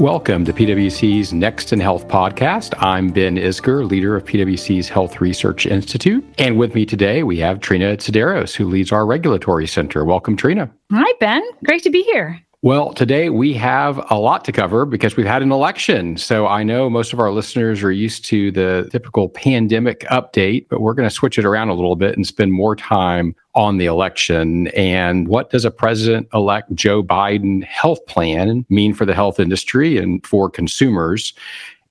Welcome to PwC's Next in Health podcast. I'm Ben Isgur, leader of PwC's Health Research Institute. And with me today, we have Trina Tsouderos, who leads our regulatory center. Welcome, Trina. Hi, Ben. Great to be here. Well, today we have a lot to cover because we've had an election. So I know most of our listeners are used to the typical pandemic update, but we're going to switch it around a little bit and spend more time on the election. And what does a president elect Joe Biden health plan mean for the health industry and for consumers?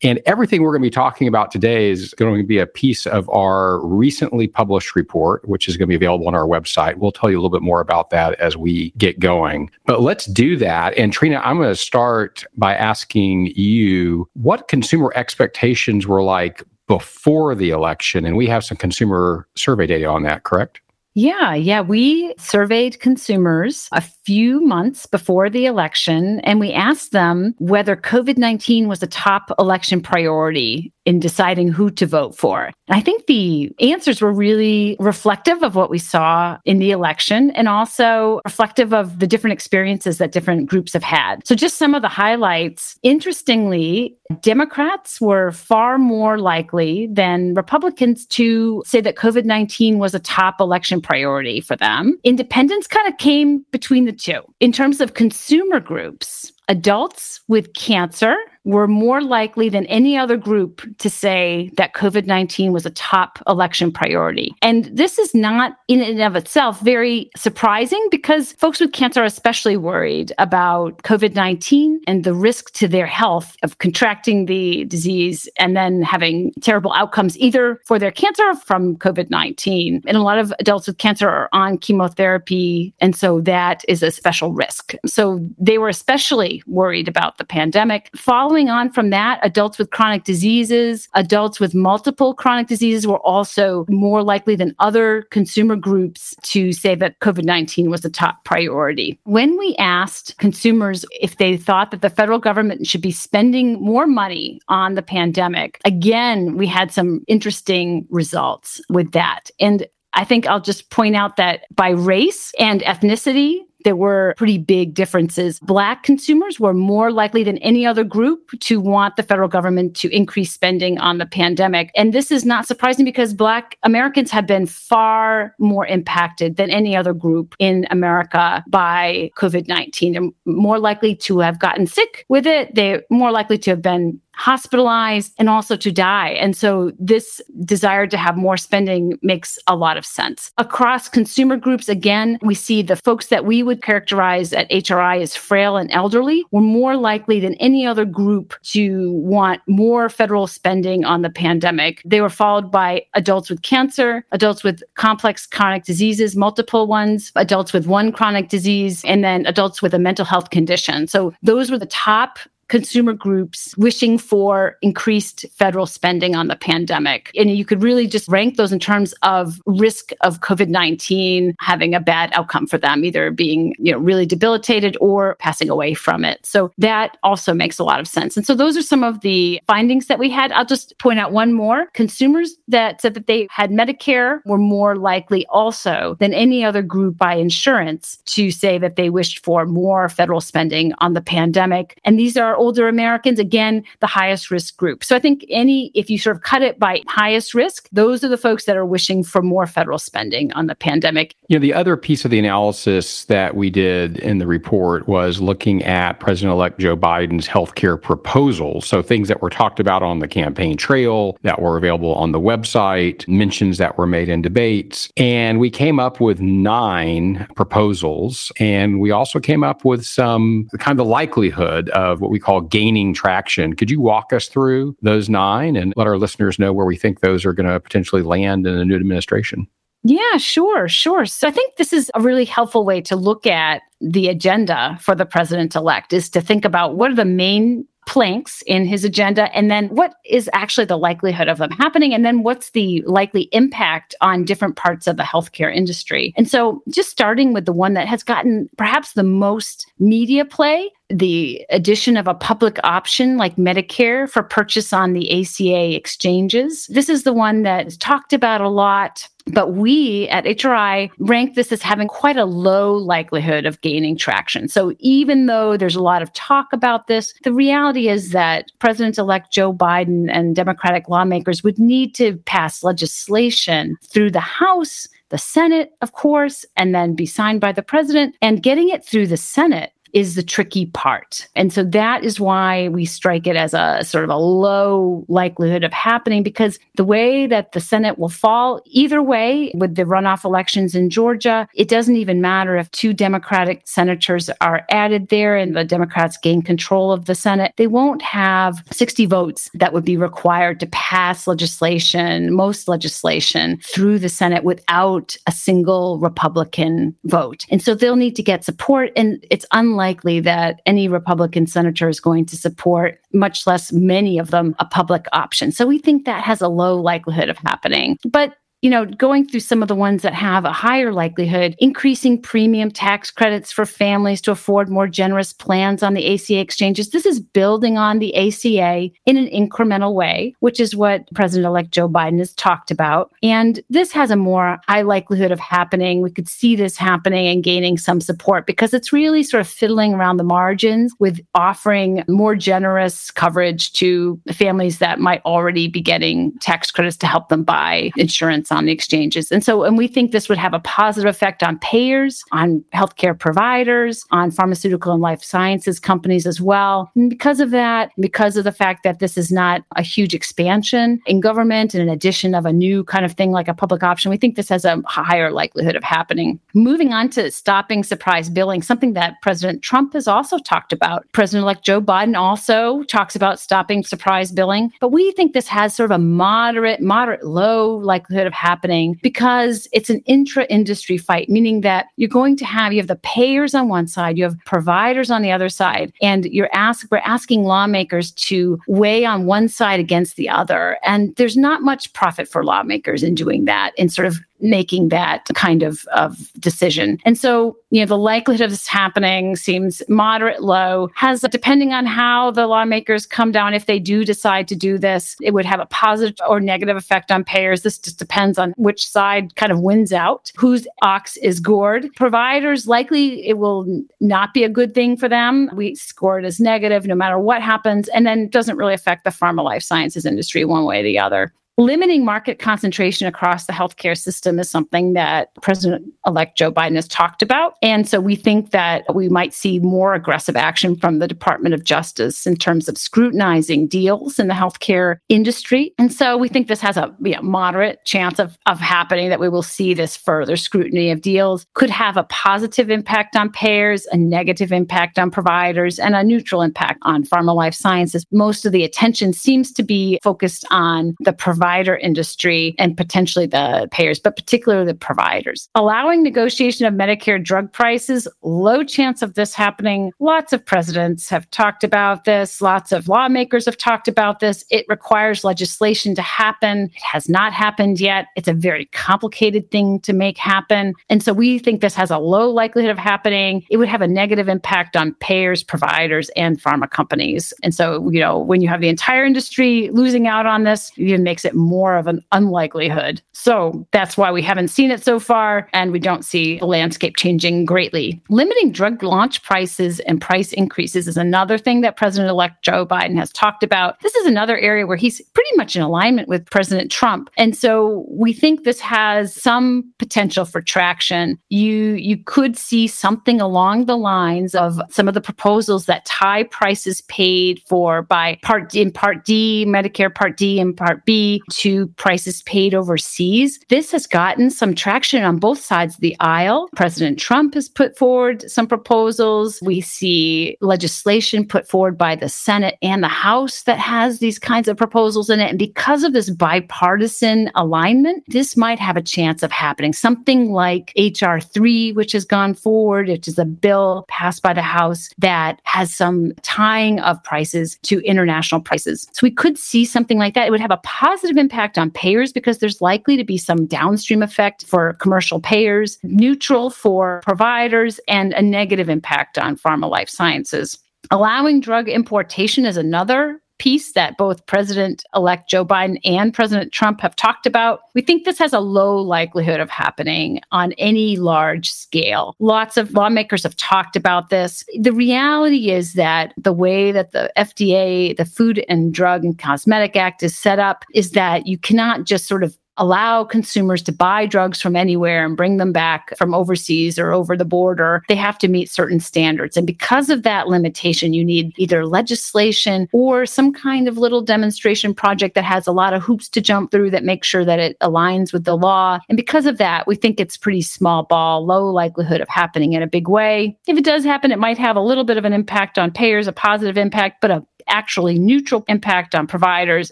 And everything we're going to be talking about today is going to be a piece of our recently published report, which is going to be available on our website. We'll tell you a little bit more about that as we get going. But let's do that. And Trina, I'm going to start by asking you what consumer expectations were like before the election. And we have some consumer survey data on that, correct? Yeah, yeah. We surveyed consumers a few months before the election and we asked them whether COVID 19 was a top election priority in deciding who to vote for. And I think the answers were really reflective of what we saw in the election and also reflective of the different experiences that different groups have had. So, just some of the highlights. Interestingly, Democrats were far more likely than Republicans to say that COVID 19 was a top election priority for them. Independents kind of came between the two. In terms of consumer groups, adults with cancer were more likely than any other group to say that COVID 19 was a top election priority. And this is not in and of itself very surprising because folks with cancer are especially worried about COVID 19 and the risk to their health of contracting the disease and then having terrible outcomes either for their cancer from COVID 19. And a lot of adults with cancer are on chemotherapy. And so that is a special risk. So they were especially worried about the pandemic. Following on from that, adults with chronic diseases, adults with multiple chronic diseases were also more likely than other consumer groups to say that COVID 19 was a top priority. When we asked consumers if they thought that the federal government should be spending more money on the pandemic, again, we had some interesting results with that. And I think I'll just point out that by race and ethnicity, there were pretty big differences. Black consumers were more likely than any other group to want the federal government to increase spending on the pandemic. And this is not surprising because Black Americans have been far more impacted than any other group in America by COVID 19. They're more likely to have gotten sick with it, they're more likely to have been hospitalized and also to die. And so this desire to have more spending makes a lot of sense. Across consumer groups, again, we see the folks that we would characterize at HRI as frail and elderly were more likely than any other group to want more federal spending on the pandemic. They were followed by adults with cancer, adults with complex chronic diseases, multiple ones, adults with one chronic disease, and then adults with a mental health condition. So those were the top consumer groups wishing for increased federal spending on the pandemic. And you could really just rank those in terms of risk of COVID 19 having a bad outcome for them, either being you know, really debilitated or passing away from it. So that also makes a lot of sense. And so those are some of the findings that we had. I'll just point out one more. Consumers that said that they had Medicare were more likely also than any other group by insurance to say that they wished for more federal spending on the pandemic. And these are older Americans, again, the highest risk group. So I think any, if you sort of cut it by highest risk, those are the folks that are wishing for more federal spending on the pandemic. You know, the other piece of the analysis that we did in the report was looking at President elect Joe Biden's healthcare proposals. So things that were talked about on the campaign trail, that were available on the website, mentions that were made in debates. And we came up with nine proposals. And we also came up with some kind of likelihood of what we call called Gaining Traction. Could you walk us through those nine and let our listeners know where we think those are going to potentially land in the new administration? Yeah, sure, sure. So I think this is a really helpful way to look at the agenda for the president elect is to think about what are the main planks in his agenda and then what is actually the likelihood of them happening and then what's the likely impact on different parts of the healthcare industry and so just starting with the one that has gotten perhaps the most media play the addition of a public option like Medicare for purchase on the ACA exchanges. This is the one that is talked about a lot. But we at HRI rank this as having quite a low likelihood of gaining traction. So even though there's a lot of talk about this, the reality is that President elect Joe Biden and Democratic lawmakers would need to pass legislation through the House the Senate, of course, and then be signed by the president. And getting it through the Senate is the tricky part. And so that is why we strike it as a sort of a low likelihood of happening because the way that the Senate will fall, either way, with the runoff elections in Georgia, it doesn't even matter if two Democratic senators are added there and the Democrats gain control of the Senate. They won't have 60 votes that would be required to pass legislation, most legislation through the Senate without a single Republican vote. And so they'll need to get support. And it's unlikely unlikely that any Republican senator is going to support, much less many of them, a public option. So we think that has a low likelihood of happening. But you know, going through some of the ones that have a higher likelihood, increasing premium tax credits for families to afford more generous plans on the ACA exchanges. This is building on the ACA in an incremental way, which is what President elect Joe Biden has talked about. And this has a more high likelihood of happening. We could see this happening and gaining some support because it's really sort of fiddling around the margins with offering more generous coverage to families that might already be getting tax credits to help them buy insurance on the exchanges. And so, and we think this would have a positive effect on payers, on healthcare providers, on pharmaceutical and life sciences companies as well. And because of that, because of the fact that this is not a huge expansion in government and an addition of a new kind of thing like a public option, we think this has a higher likelihood of happening. Moving on to stopping surprise billing, something that President Trump has also talked about. President elect Joe Biden also talks about stopping surprise billing, but we think this has sort of a moderate, moderate, low likelihood of happening because it's an intra industry fight, meaning that you're going to have, you have the payers on one side, you have providers on the other side, and you're ask, we're asking lawmakers to weigh on one side against the other. And there's not much profit for lawmakers in doing that, in sort of making that kind of, of decision. And so, you know, the likelihood of this happening seems moderate low, has depending on how the lawmakers come down, if they do decide to do this, it would have a positive or negative effect on payers. This just depends on which side kind of wins out, whose ox is gored. Providers, likely it will not be a good thing for them. We score it as negative no matter what happens. And then doesn't really affect the pharma life sciences industry one way or the other. Limiting market concentration across the healthcare system is something that President elect Joe Biden has talked about. And so we think that we might see more aggressive action from the Department of Justice in terms of scrutinizing deals in the healthcare industry. And so we think this has a you know, moderate chance of, of happening, that we will see this further scrutiny of deals, could have a positive impact on payers, a negative impact on providers, and a neutral impact on pharma life sciences. Most of the attention seems to be focused on the provider provider industry and potentially the payers, but particularly the providers. Allowing negotiation of Medicare drug prices, low chance of this happening. Lots of presidents have talked about this, lots of lawmakers have talked about this. It requires legislation to happen. It has not happened yet. It's a very complicated thing to make happen. And so we think this has a low likelihood of happening. It would have a negative impact on payers, providers, and pharma companies. And so, you know, when you have the entire industry losing out on this, it even makes it more of an unlikelihood. So that's why we haven't seen it so far, and we don't see the landscape changing greatly. Limiting drug launch prices and price increases is another thing that President elect Joe Biden has talked about. This is another area where he's pretty much in alignment with President Trump. And so we think this has some potential for traction. You you could see something along the lines of some of the proposals that tie prices paid for by part in part D, Medicare Part D and Part B to prices paid overseas. This has gotten some traction on both sides of the aisle. President Trump has put forward some proposals. We see legislation put forward by the Senate and the House that has these kinds of proposals in it. And because of this bipartisan alignment, this might have a chance of happening. Something like H.R. 3, which has gone forward, which is a bill passed by the House that has some tying of prices to international prices. So we could see something like that. It would have a positive impact on payers because there's likely to be some downstream effect for commercial payers, neutral for providers, and a negative impact on pharma life sciences. Allowing drug importation is another piece that both President elect Joe Biden and President Trump have talked about. We think this has a low likelihood of happening on any large scale. Lots of lawmakers have talked about this. The reality is that the way that the FDA, the Food and Drug and Cosmetic Act is set up is that you cannot just sort of allow consumers to buy drugs from anywhere and bring them back from overseas or over the border, they have to meet certain standards. And because of that limitation, you need either legislation or some kind of little demonstration project that has a lot of hoops to jump through that makes sure that it aligns with the law. And because of that, we think it's pretty small ball, low likelihood of happening in a big way. If it does happen, it might have a little bit of an impact on payers, a positive impact, but a actually neutral impact on providers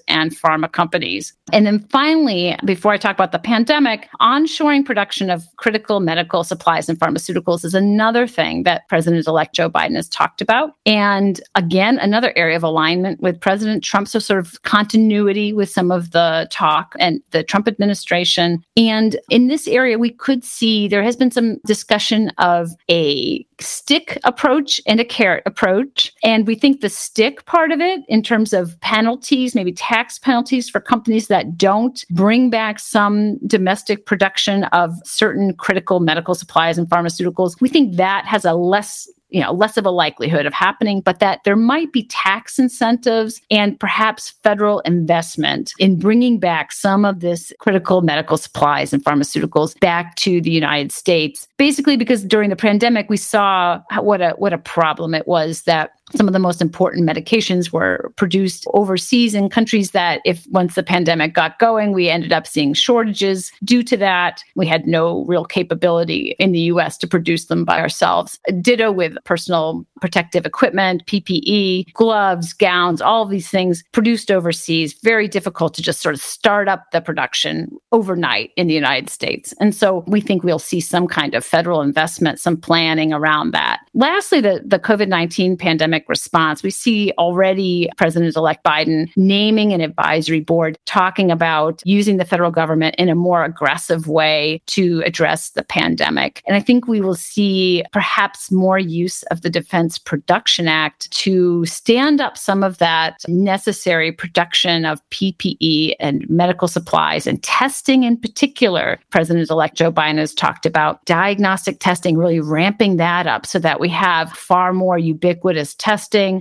and pharma companies. And then finally, before I talk about the pandemic, onshoring production of critical medical supplies and pharmaceuticals is another thing that President elect Joe Biden has talked about. And again, another area of alignment with President Trump. So, sort of continuity with some of the talk and the Trump administration. And in this area, we could see there has been some discussion of a stick approach and a carrot approach. And we think the stick part of it, in terms of penalties, maybe tax penalties for companies that don't bring back some domestic production of certain critical medical supplies and pharmaceuticals, we think that has a less you know less of a likelihood of happening but that there might be tax incentives and perhaps federal investment in bringing back some of this critical medical supplies and pharmaceuticals back to the United States. Basically because during the pandemic we saw what a what a problem it was that some of the most important medications were produced overseas in countries that if once the pandemic got going we ended up seeing shortages. Due to that we had no real capability in the US to produce them by ourselves. Ditto with personal protective equipment PPE gloves gowns all these things produced overseas. Very difficult to just sort of start up the production overnight in the United States. And so we think we'll see some kind of federal investment some planning around that. Lastly the the COVID-19 pandemic pandemic response. We see already President elect Biden naming an advisory board talking about using the federal government in a more aggressive way to address the pandemic. And I think we will see perhaps more use of the Defense Production Act to stand up some of that necessary production of PPE and medical supplies and testing in particular. President elect Joe Biden has talked about diagnostic testing, really ramping that up so that we have far more ubiquitous testing.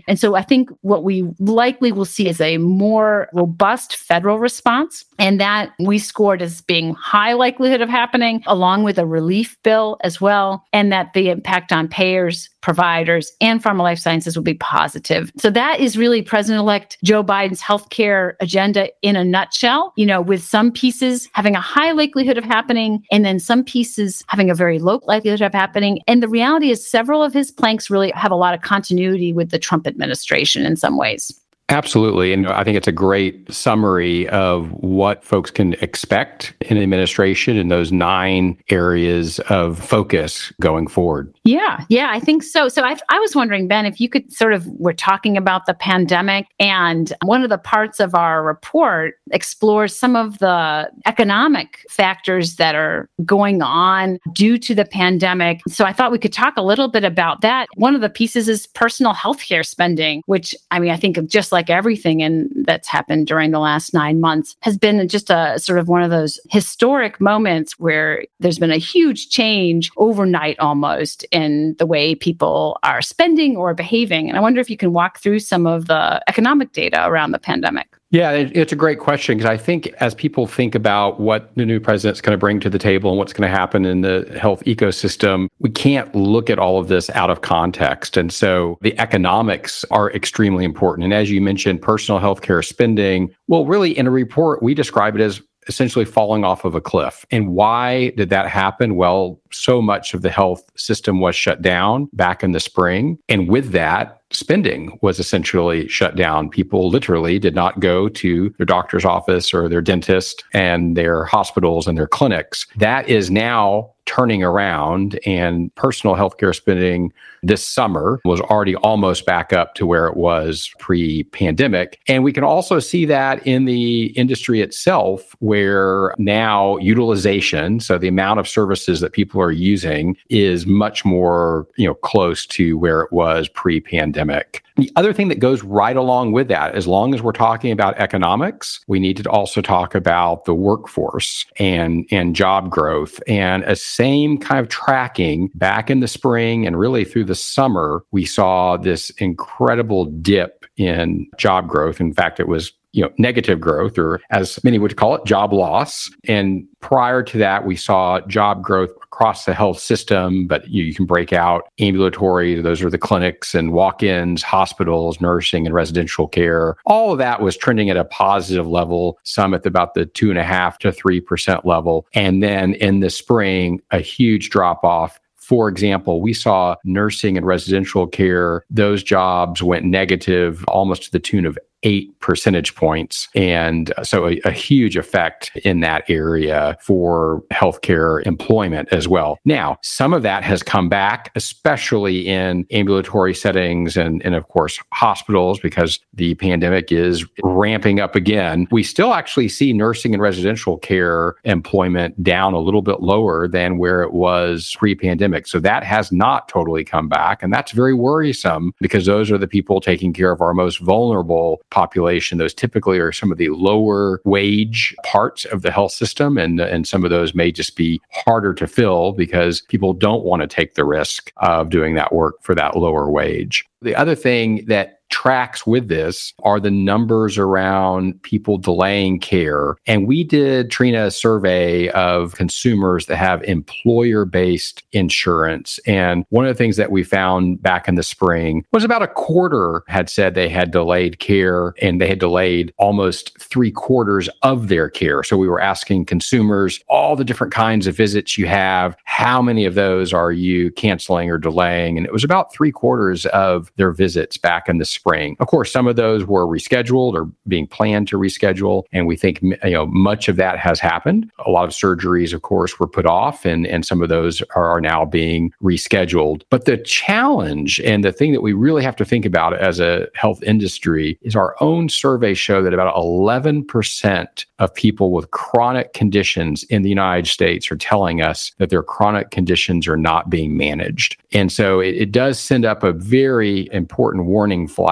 And so I think what we likely will see is a more robust federal response. And that we scored as being high likelihood of happening, along with a relief bill as well. And that the impact on payers, providers, and pharma life sciences will be positive. So that is really President elect Joe Biden's healthcare agenda in a nutshell, you know, with some pieces having a high likelihood of happening and then some pieces having a very low likelihood of happening. And the reality is several of his planks really have a lot of continuity with the Trump administration in some ways. Absolutely. And I think it's a great summary of what folks can expect in administration in those nine areas of focus going forward. Yeah, yeah, I think so. So I, I was wondering, Ben, if you could sort of, we're talking about the pandemic, and one of the parts of our report explores some of the economic factors that are going on due to the pandemic. So I thought we could talk a little bit about that. One of the pieces is personal healthcare spending, which I mean, I think of just like everything and that's happened during the last nine months has been just a sort of one of those historic moments where there's been a huge change overnight almost in the way people are spending or behaving. And I wonder if you can walk through some of the economic data around the pandemic. Yeah, it's a great question because I think as people think about what the new president's going to bring to the table and what's going to happen in the health ecosystem, we can't look at all of this out of context. And so the economics are extremely important. And as you mentioned, personal healthcare spending, well, really in a report, we describe it as essentially falling off of a cliff. And why did that happen? Well, so much of the health system was shut down back in the spring. And with that, spending was essentially shut down. People literally did not go to their doctor's office or their dentist and their hospitals and their clinics. That is now turning around and personal healthcare spending this summer was already almost back up to where it was pre pandemic. And we can also see that in the industry itself, where now utilization, so the amount of services that people are using, is much more, you know, close to where it was pre pandemic. The other thing that goes right along with that, as long as we're talking about economics, we need to also talk about the workforce and, and job growth. And a same kind of tracking back in the spring and really through the summer, we saw this incredible dip in job growth. In fact, it was you know negative growth or as many would call it job loss. And prior to that we saw job growth across the health system but you, you can break out ambulatory those are the clinics and walk-ins hospitals nursing and residential care. All of that was trending at a positive level some at about the two and a half to three percent level. And then in the spring a huge drop off. For example, we saw nursing and residential care, those jobs went negative almost to the tune of eight percentage points. And so a, a, huge effect in that area for healthcare employment as well. Now, some of that has come back, especially in ambulatory settings and, and of course, hospitals, because the pandemic is ramping up again. We still actually see nursing and residential care employment down a little bit lower than where it was pre pandemic. So that has not totally come back. And that's very worrisome because those are the people taking care of our most vulnerable population. Those typically are some of the lower wage parts of the health system, and, and some of those may just be harder to fill because people don't want to take the risk of doing that work for that lower wage. The other thing that tracks with this are the numbers around people delaying care. And we did, Trina, a survey of consumers that have employer based insurance. And one of the things that we found back in the spring was about a quarter had said they had delayed care and they had delayed almost three quarters of their care. So we were asking consumers all the different kinds of visits you have, how many of those are you canceling or delaying? And it was about three quarters of their visits back in the spring. Of course, some of those were rescheduled or being planned to reschedule. And we think, you know, much of that has happened. A lot of surgeries, of course, were put off and, and some of those are now being rescheduled. But the challenge and the thing that we really have to think about as a health industry is our own surveys show that about 11% of people with chronic conditions in the United States are telling us that their chronic conditions are not being managed. And so it, it does send up a very important warning flag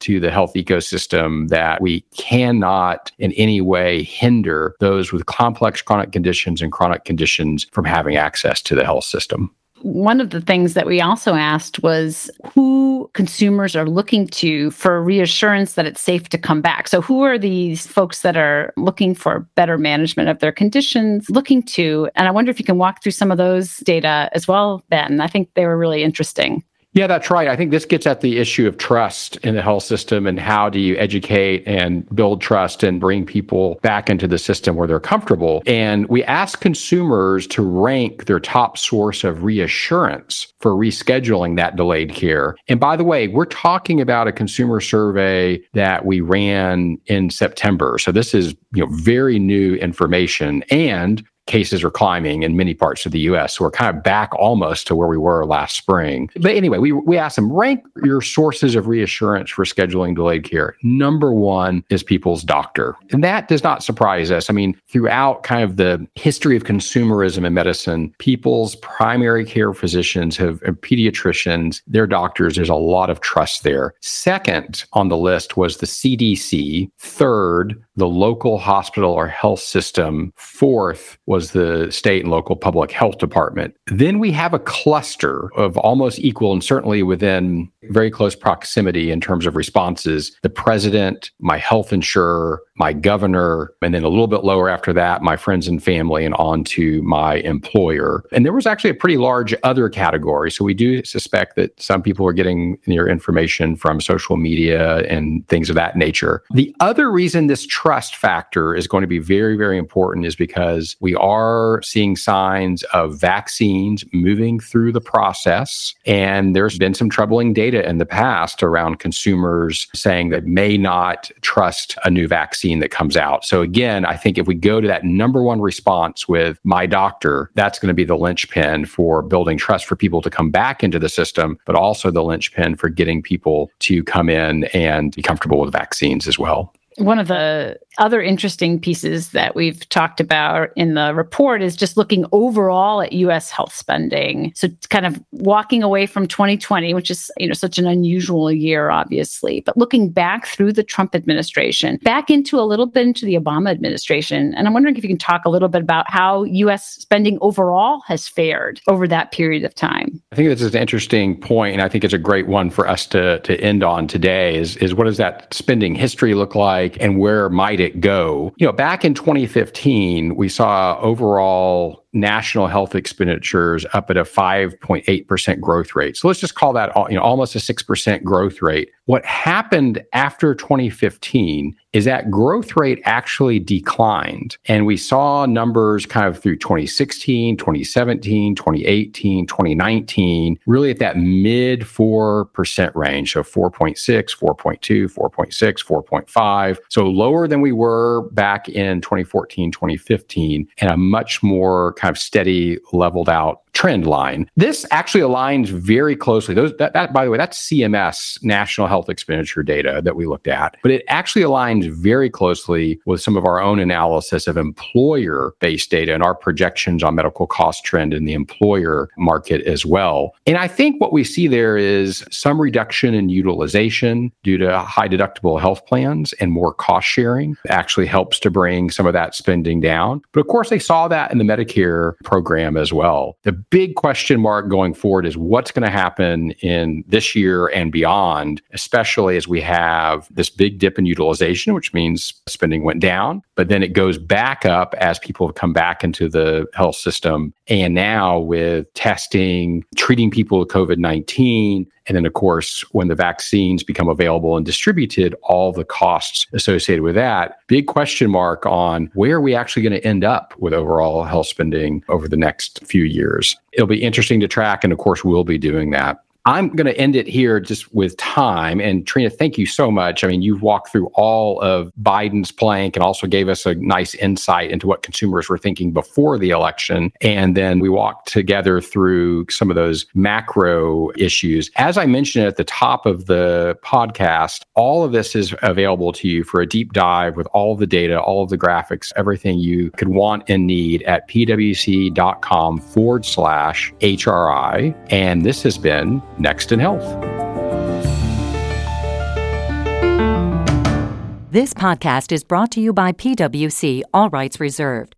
to the health ecosystem that we cannot in any way hinder those with complex chronic conditions and chronic conditions from having access to the health system one of the things that we also asked was who consumers are looking to for reassurance that it's safe to come back. So, who are these folks that are looking for better management of their conditions looking to? And I wonder if you can walk through some of those data as well, Ben. I think they were really interesting. Yeah, that's right. I think this gets at the issue of trust in the health system and how do you educate and build trust and bring people back into the system where they're comfortable. And we ask consumers to rank their top source of reassurance for rescheduling that delayed care. And by the way, we're talking about a consumer survey that we ran in September. So this is, you know, very new information and cases are climbing in many parts of the US. So we're kind of back almost to where we were last spring. But anyway, we, we asked them rank your sources of reassurance for scheduling delayed care. Number one is people's doctor. And that does not surprise us. I mean, throughout kind of the history of consumerism in medicine, people's primary care physicians have pediatricians, their doctors, there's a lot of trust there. Second on the list was the CDC. Third, the local hospital or health system. Fourth was the state and local public health department. Then we have a cluster of almost equal and certainly within very close proximity in terms of responses the president, my health insurer, my governor, and then a little bit lower after that, my friends and family, and on to my employer. And there was actually a pretty large other category. So we do suspect that some people are getting their information from social media and things of that nature. The other reason this trust factor is going to be very, very important is because we are seeing signs of vaccines moving through the process. And there's been some troubling data in the past around consumers saying that may not trust a new vaccine vaccine that comes out. So again, I think if we go to that number one response with my doctor, that's going to be the linchpin for building trust for people to come back into the system, but also the linchpin for getting people to come in and be comfortable with vaccines as well one of the Other interesting pieces that we've talked about in the report is just looking overall at US health spending. So kind of walking away from 2020, which is, you know, such an unusual year obviously, but looking back through the Trump administration, back into a little bit into the Obama administration. And I'm wondering if you can talk a little bit about how US spending overall has fared over that period of time. I think this is an interesting point, and I think it's a great one for us to to end on today. Is is what does that spending history look like, and where might it go? You know, back in 2015, we saw overall national health expenditures up at a 5.8% growth rate. So let's just call that you know almost a 6% growth rate. What happened after 2015 is that growth rate actually declined and we saw numbers kind of through 2016, 2017, 2018, 2019 really at that mid 4% range. So 4.6, 4.2, 4.6, 4.5. So lower than we were back in 2014, 2015 and a much more kind of steady, leveled out trend line. This actually aligns very closely. Those that, that by the way, that's CMS national health expenditure data that we looked at, but it actually aligns very closely with some of our own analysis of employer-based data and our projections on medical cost trend in the employer market as well. And I think what we see there is some reduction in utilization due to high deductible health plans and more cost sharing actually helps to bring some of that spending down. But of course, they saw that in the Medicare program as well. The big question mark going forward is what's going to happen in this year and beyond, especially as we have this big dip in utilization, which means spending went down, but then it goes back up as people have come back into the health system. And now with testing, treating people with COVID 19, and then, of course, when the vaccines become available and distributed, all the costs associated with that. Big question mark on where are we actually going to end up with overall health spending over the next few years. It'll be interesting to track. And of course, we'll be doing that. I'm going to end it here just with time. And Trina, thank you so much. I mean, you've walked through all of Biden's plank and also gave us a nice insight into what consumers were thinking before the election. And then we walked together through some of those macro issues. As I mentioned at the top of the podcast, all of this is available to you for a deep dive with all of the data, all of the graphics, everything you could want and need at pwc.com forward slash HRI. And this has been Next in Health. This podcast is brought to you by PwC, all rights reserved.